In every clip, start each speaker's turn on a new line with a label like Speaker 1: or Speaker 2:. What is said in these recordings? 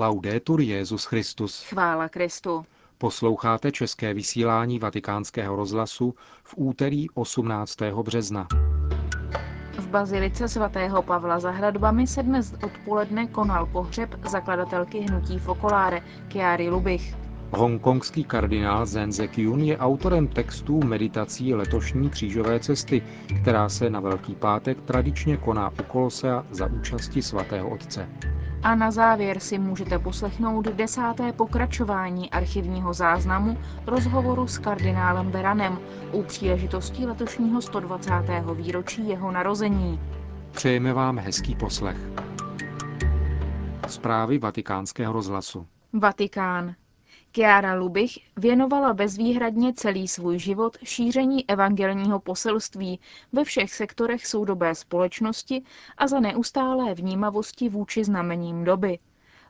Speaker 1: Laudetur Jezus Christus.
Speaker 2: Chvála Kristu.
Speaker 1: Posloucháte české vysílání Vatikánského rozhlasu v úterý 18. března.
Speaker 2: V bazilice svatého Pavla za hradbami se dnes odpoledne konal pohřeb zakladatelky hnutí Fokoláre, Kiary Lubich.
Speaker 1: Hongkongský kardinál Zen Zekyun je autorem textů meditací letošní křížové cesty, která se na Velký pátek tradičně koná u Kolosea za účasti svatého otce.
Speaker 2: A na závěr si můžete poslechnout desáté pokračování archivního záznamu rozhovoru s kardinálem Beranem u příležitosti letošního 120. výročí jeho narození.
Speaker 1: Přejeme vám hezký poslech. Zprávy vatikánského rozhlasu.
Speaker 2: Vatikán. Kiara Lubich věnovala bezvýhradně celý svůj život šíření evangelního poselství ve všech sektorech soudobé společnosti a za neustálé vnímavosti vůči znamením doby.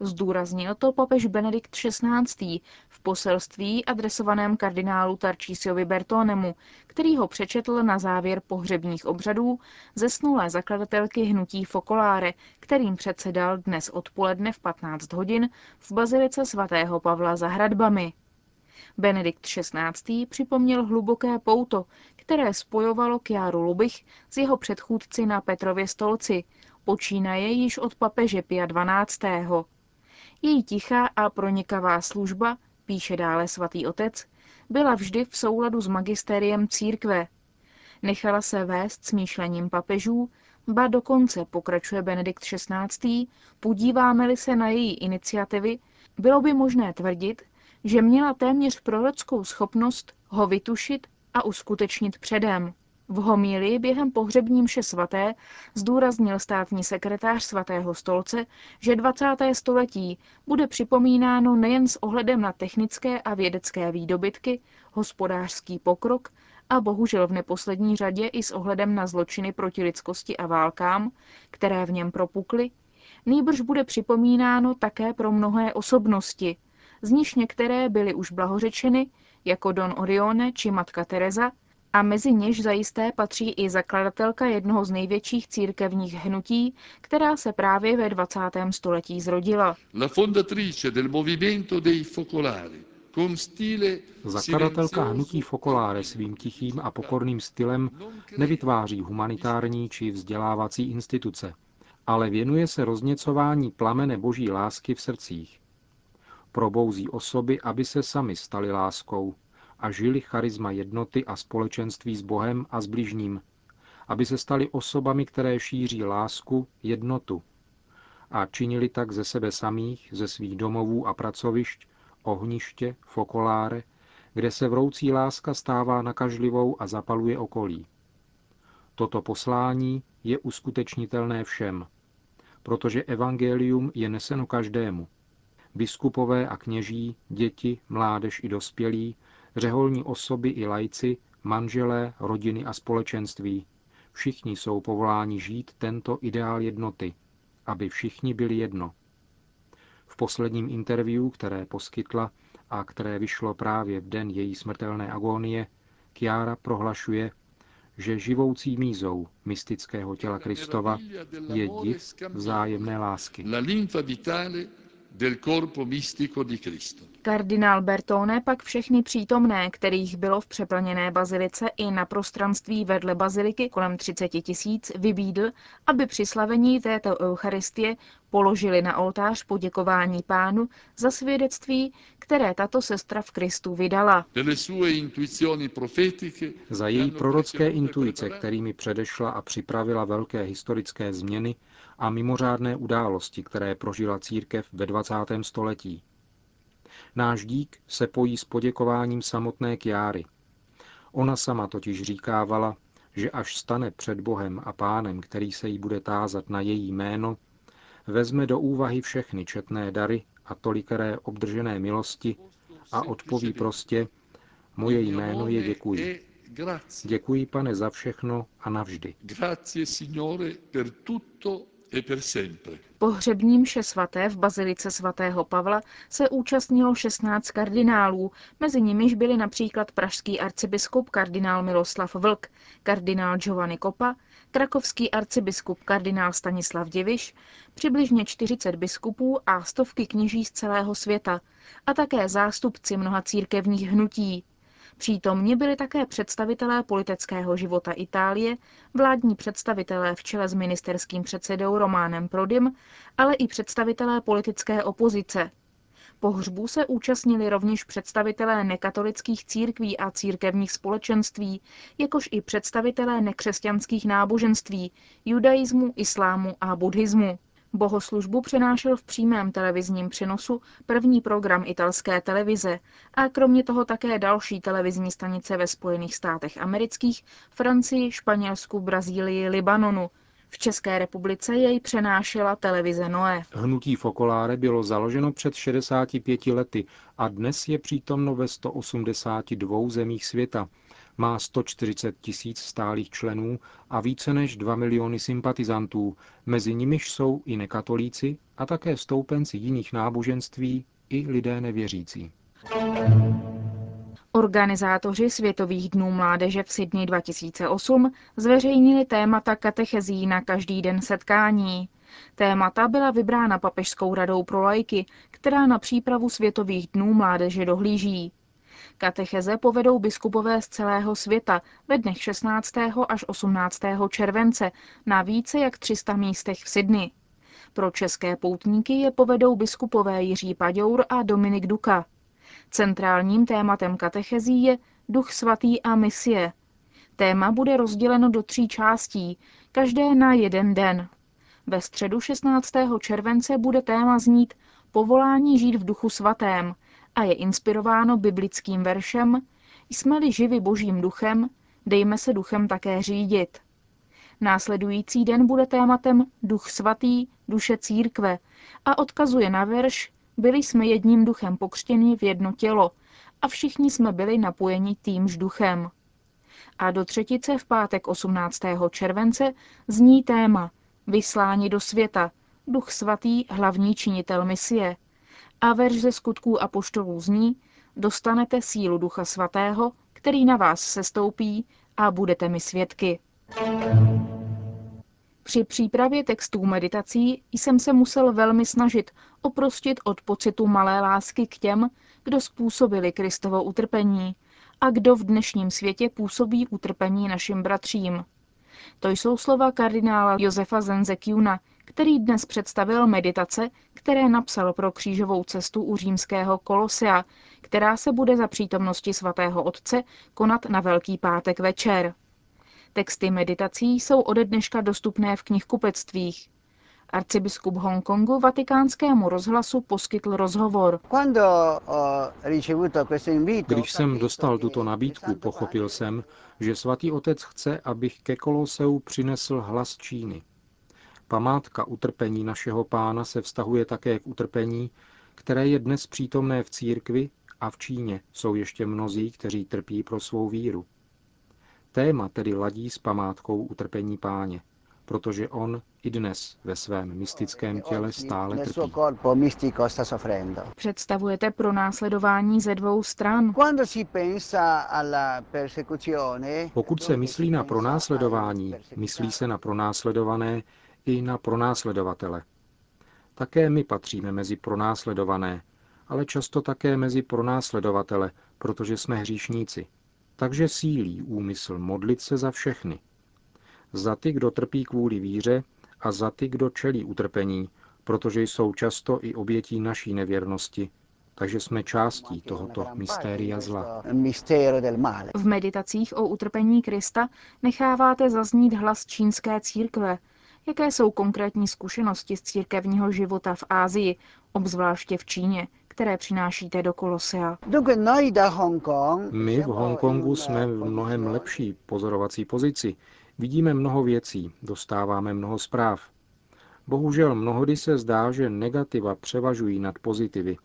Speaker 2: Zdůraznil to papež Benedikt XVI. v poselství adresovaném kardinálu Tarčísiovi Bertonemu, který ho přečetl na závěr pohřebních obřadů zesnulé zakladatelky hnutí Fokoláre, kterým předsedal dnes odpoledne v 15 hodin v bazilice svatého Pavla za hradbami. Benedikt XVI. připomněl hluboké pouto, které spojovalo Kjáru Lubich s jeho předchůdci na Petrově stolci, počínaje již od papeže Pia XII. Její tichá a pronikavá služba, píše dále svatý otec, byla vždy v souladu s magisteriem církve. Nechala se vést smýšlením papežů, ba dokonce, pokračuje Benedikt XVI., podíváme-li se na její iniciativy, bylo by možné tvrdit, že měla téměř prorockou schopnost ho vytušit a uskutečnit předem. V homílii během pohřební mše svaté zdůraznil státní sekretář svatého stolce, že 20. století bude připomínáno nejen s ohledem na technické a vědecké výdobytky, hospodářský pokrok a bohužel v neposlední řadě i s ohledem na zločiny proti lidskosti a válkám, které v něm propukly, nýbrž bude připomínáno také pro mnohé osobnosti, z níž některé byly už blahořečeny, jako Don Orione či Matka Teresa, a mezi něž zajisté patří i zakladatelka jednoho z největších církevních hnutí, která se právě ve 20. století zrodila.
Speaker 3: La fondatrice del movimento dei focolari, con stile
Speaker 1: Zakladatelka hnutí Fokoláre svým tichým a pokorným stylem nevytváří humanitární či vzdělávací instituce, ale věnuje se rozněcování plamene boží lásky v srdcích. Probouzí osoby, aby se sami stali láskou, a žili charisma jednoty a společenství s Bohem a s bližním, aby se stali osobami, které šíří lásku, jednotu a činili tak ze sebe samých, ze svých domovů a pracovišť, ohniště, fokoláre, kde se vroucí láska stává nakažlivou a zapaluje okolí. Toto poslání je uskutečnitelné všem, protože evangelium je neseno každému. Biskupové a kněží, děti, mládež i dospělí řeholní osoby i lajci, manželé, rodiny a společenství. Všichni jsou povoláni žít tento ideál jednoty, aby všichni byli jedno. V posledním interview, které poskytla a které vyšlo právě v den její smrtelné agónie, Kiara prohlašuje, že živoucí mízou mystického těla Kristova je div vzájemné lásky
Speaker 3: del corpo mistico di Cristo.
Speaker 2: Kardinál Bertone pak všechny přítomné, kterých bylo v přeplněné bazilice i na prostranství vedle baziliky kolem 30 tisíc, vybídl, aby při slavení této eucharistie položili na oltář poděkování pánu za svědectví, které tato sestra v Kristu vydala.
Speaker 1: Za její prorocké intuice, kterými předešla a připravila velké historické změny a mimořádné události, které prožila církev ve 20. století. Náš dík se pojí s poděkováním samotné Kjáry. Ona sama totiž říkávala, že až stane před Bohem a pánem, který se jí bude tázat na její jméno, vezme do úvahy všechny četné dary a tolikeré obdržené milosti a odpoví prostě, moje jméno je děkuji. Děkuji, pane, za všechno a navždy.
Speaker 3: Grazie, signore, per tutto e per sempre.
Speaker 2: Pohřební mše svaté v bazilice svatého Pavla se účastnilo 16 kardinálů, mezi nimiž byli například pražský arcibiskup kardinál Miloslav Vlk, kardinál Giovanni Kopa, krakovský arcibiskup kardinál Stanislav Děviš, přibližně 40 biskupů a stovky kněží z celého světa a také zástupci mnoha církevních hnutí. Přítomni byli také představitelé politického života Itálie, vládní představitelé v čele s ministerským předsedou Románem Prodim, ale i představitelé politické opozice, Pohřbů se účastnili rovněž představitelé nekatolických církví a církevních společenství, jakož i představitelé nekřesťanských náboženství, judaismu, islámu a buddhismu. Bohoslužbu přenášel v přímém televizním přenosu první program italské televize a kromě toho také další televizní stanice ve Spojených státech amerických, Francii, Španělsku, Brazílii, Libanonu, České republice jej přenášela televize Noé.
Speaker 1: Hnutí Fokoláre bylo založeno před 65 lety a dnes je přítomno ve 182 zemích světa. Má 140 tisíc stálých členů a více než 2 miliony sympatizantů, mezi nimiž jsou i nekatolíci a také stoupenci jiných náboženství i lidé nevěřící.
Speaker 2: Organizátoři Světových dnů mládeže v Sydney 2008 zveřejnili témata katechezí na každý den setkání. Témata byla vybrána Papežskou radou pro lajky, která na přípravu Světových dnů mládeže dohlíží. Katecheze povedou biskupové z celého světa ve dnech 16. až 18. července na více jak 300 místech v Sydney. Pro české poutníky je povedou biskupové Jiří Paďour a Dominik Duka. Centrálním tématem katechezí je Duch svatý a misie. Téma bude rozděleno do tří částí, každé na jeden den. Ve středu 16. července bude téma znít Povolání žít v duchu svatém a je inspirováno biblickým veršem Jsme-li živi božím duchem, dejme se duchem také řídit. Následující den bude tématem Duch svatý, duše církve a odkazuje na verš byli jsme jedním duchem pokřtěni v jedno tělo a všichni jsme byli napojeni týmž duchem. A do třetice v pátek 18. července zní téma Vyslání do světa, duch svatý, hlavní činitel misie. A verš ze skutků apoštolů zní Dostanete sílu ducha svatého, který na vás sestoupí a budete mi svědky. Při přípravě textů meditací jsem se musel velmi snažit oprostit od pocitu malé lásky k těm, kdo způsobili Kristovo utrpení a kdo v dnešním světě působí utrpení našim bratřím. To jsou slova kardinála Josefa Zenzekiuna, který dnes představil meditace, které napsal pro křížovou cestu u římského Kolosea, která se bude za přítomnosti svatého otce konat na Velký pátek večer. Texty meditací jsou ode dneška dostupné v knihkupectvích. Arcibiskup Hongkongu vatikánskému rozhlasu poskytl rozhovor.
Speaker 1: Když jsem dostal tuto nabídku, pochopil jsem, že svatý otec chce, abych ke Koloseu přinesl hlas Číny. Památka utrpení našeho pána se vztahuje také k utrpení, které je dnes přítomné v církvi a v Číně jsou ještě mnozí, kteří trpí pro svou víru. Téma tedy ladí s památkou utrpení páně, protože on i dnes ve svém mystickém těle stále trpí.
Speaker 2: Představujete pro následování ze dvou stran.
Speaker 1: Pokud se myslí na pronásledování, myslí se na pronásledované i na pronásledovatele. Také my patříme mezi pronásledované, ale často také mezi pronásledovatele, protože jsme hříšníci. Takže sílí úmysl modlit se za všechny. Za ty, kdo trpí kvůli víře a za ty, kdo čelí utrpení, protože jsou často i obětí naší nevěrnosti, takže jsme částí tohoto mystéria zla.
Speaker 2: V meditacích o utrpení Krista necháváte zaznít hlas čínské církve. Jaké jsou konkrétní zkušenosti z církevního života v Ázii, obzvláště v Číně, které přinášíte do Kolosea?
Speaker 1: My v Hongkongu jsme v mnohem lepší pozorovací pozici. Vidíme mnoho věcí, dostáváme mnoho zpráv. Bohužel mnohdy se zdá, že negativa převažují nad pozitivy.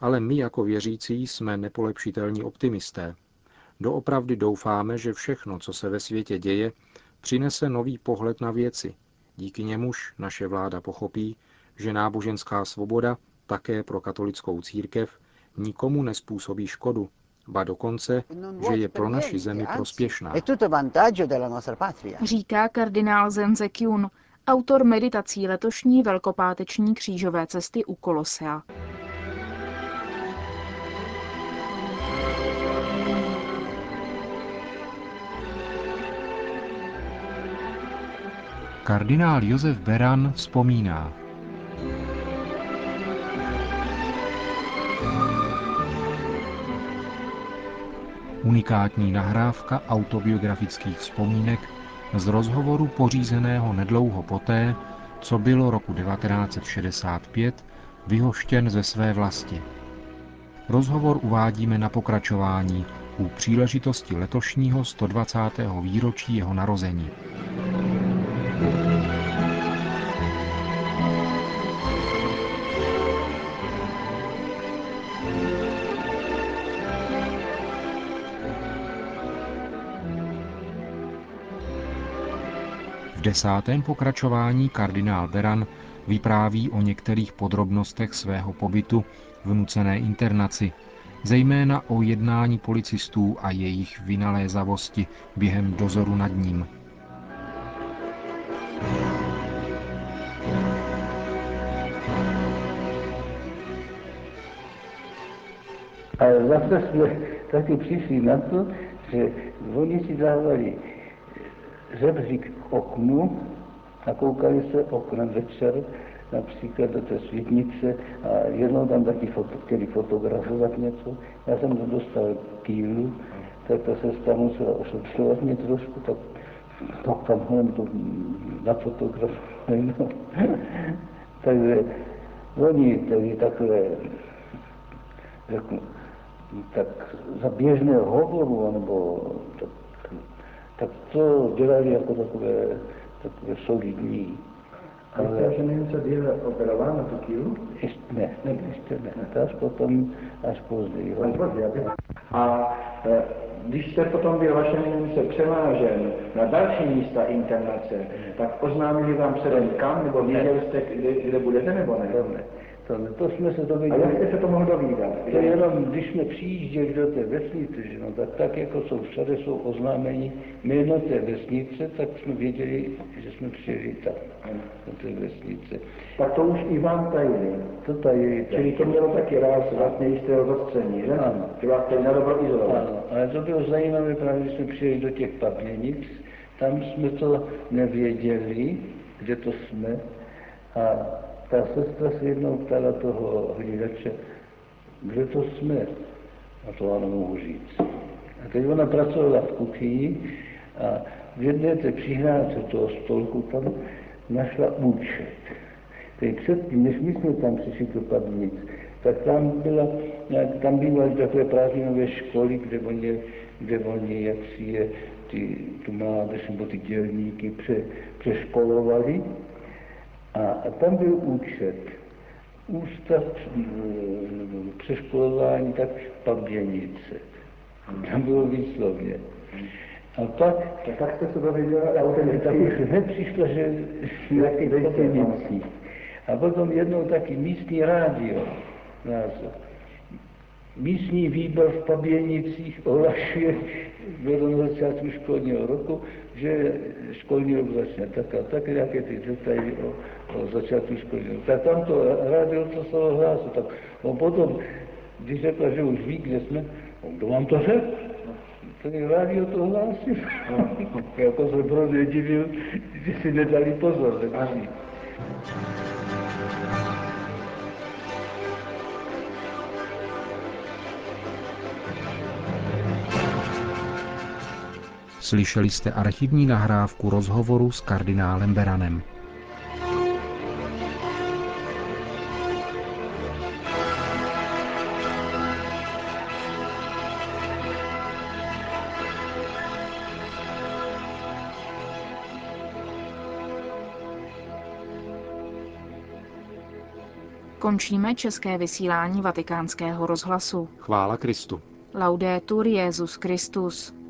Speaker 1: Ale my jako věřící jsme nepolepšitelní optimisté. Doopravdy doufáme, že všechno, co se ve světě děje, přinese nový pohled na věci. Díky němuž naše vláda pochopí, že náboženská svoboda také pro katolickou církev nikomu nespůsobí škodu, ba dokonce, že je pro naši zemi prospěšná.
Speaker 2: Říká kardinál Zenze Kyun, autor meditací letošní velkopáteční křížové cesty u Kolosea.
Speaker 1: Kardinál Josef Beran vzpomíná. Unikátní nahrávka autobiografických vzpomínek z rozhovoru pořízeného nedlouho poté, co bylo roku 1965 vyhoštěn ze své vlasti. Rozhovor uvádíme na pokračování u příležitosti letošního 120. výročí jeho narození. V desátém pokračování kardinál Beran vypráví o některých podrobnostech svého pobytu v nucené internaci, zejména o jednání policistů a jejich vynalézavosti během dozoru nad ním.
Speaker 4: Ale zase jsme taky přišli na to, že oni si dávali žebřík k oknu a koukali se oknem večer například do té světnice a jednou tam taky foto, chtěli fotografovat něco. Já jsem to dostal kýlu, tak ta sestra musela ošetřovat mě trošku, tak to tam hned to nafotografovali. No. Takže oni tedy takové, řeknu, tak za běžného hovoru, nebo tak tak to dělali jako takové, takové solidní.
Speaker 5: Ale Ale že něco byla operována tu kýlu?
Speaker 4: Ještě ne, ne, ještě ne. To až potom, až později.
Speaker 5: A e, když jste potom byl vaše se převážen na další místa internace, tak oznámili vám předem kam, nebo věděli jste, kde, kde budete, nebo ne?
Speaker 4: Ne. To, to jsme se dověděli.
Speaker 5: A jak jste se to mohl dovídat?
Speaker 4: To jenom, když jsme přijížděli do té vesnice, že no, tak, tak jako jsou všade jsou oznámení jméno té vesnice, tak jsme věděli, že jsme přijeli tam, do té vesnice.
Speaker 5: Tak to už i vám tajili.
Speaker 4: To tajili.
Speaker 5: Čili to mělo taky ráz vlastně jistého zastření, že?
Speaker 4: Ano.
Speaker 5: Že vás tady nedobro izolovat.
Speaker 4: Ano, ale to bylo zajímavé, právě když jsme přijeli do těch Pavněnic, tam jsme to nevěděli, kde to jsme. A ta sestra se jednou ptala toho hlídače, kde to jsme? A to ano mohu říct. A teď ona pracovala v kuchyni a v jedné té přihrádce toho stolku tam našla účet. Teď předtím, než my jsme tam přišli do Padnic, tak tam, byla, tam bývaly takové prázdninové školy, kde oni, kde oni jak si je ty, tu mládež nebo ty dělníky pře, přeškolovali a tam byl účet. Ústav přeškolování tak Pavděnice. Tam bylo výslovně. A pak,
Speaker 5: tak jak jste se dověděla,
Speaker 4: tak už hned přišlo, že jsme v těch A potom jednou taky místní rádio nás Místní výbor v Paběnicích ohlašuje, na začátku školního roku, že školní rok začne tak a tak, jaké ty detaily o, o začátku školního roku. Tak tam to rádio to slovo hlásu, tak on potom, když řekla, že už ví, kde jsme, on kdo vám to řekl? Ten rádio to hlásil. jako se hrozně divil, že si nedali pozor. Tak
Speaker 1: Slyšeli jste archivní nahrávku rozhovoru s kardinálem Beranem.
Speaker 2: Končíme české vysílání vatikánského rozhlasu.
Speaker 1: Chvála Kristu.
Speaker 2: Laudetur Jezus Christus.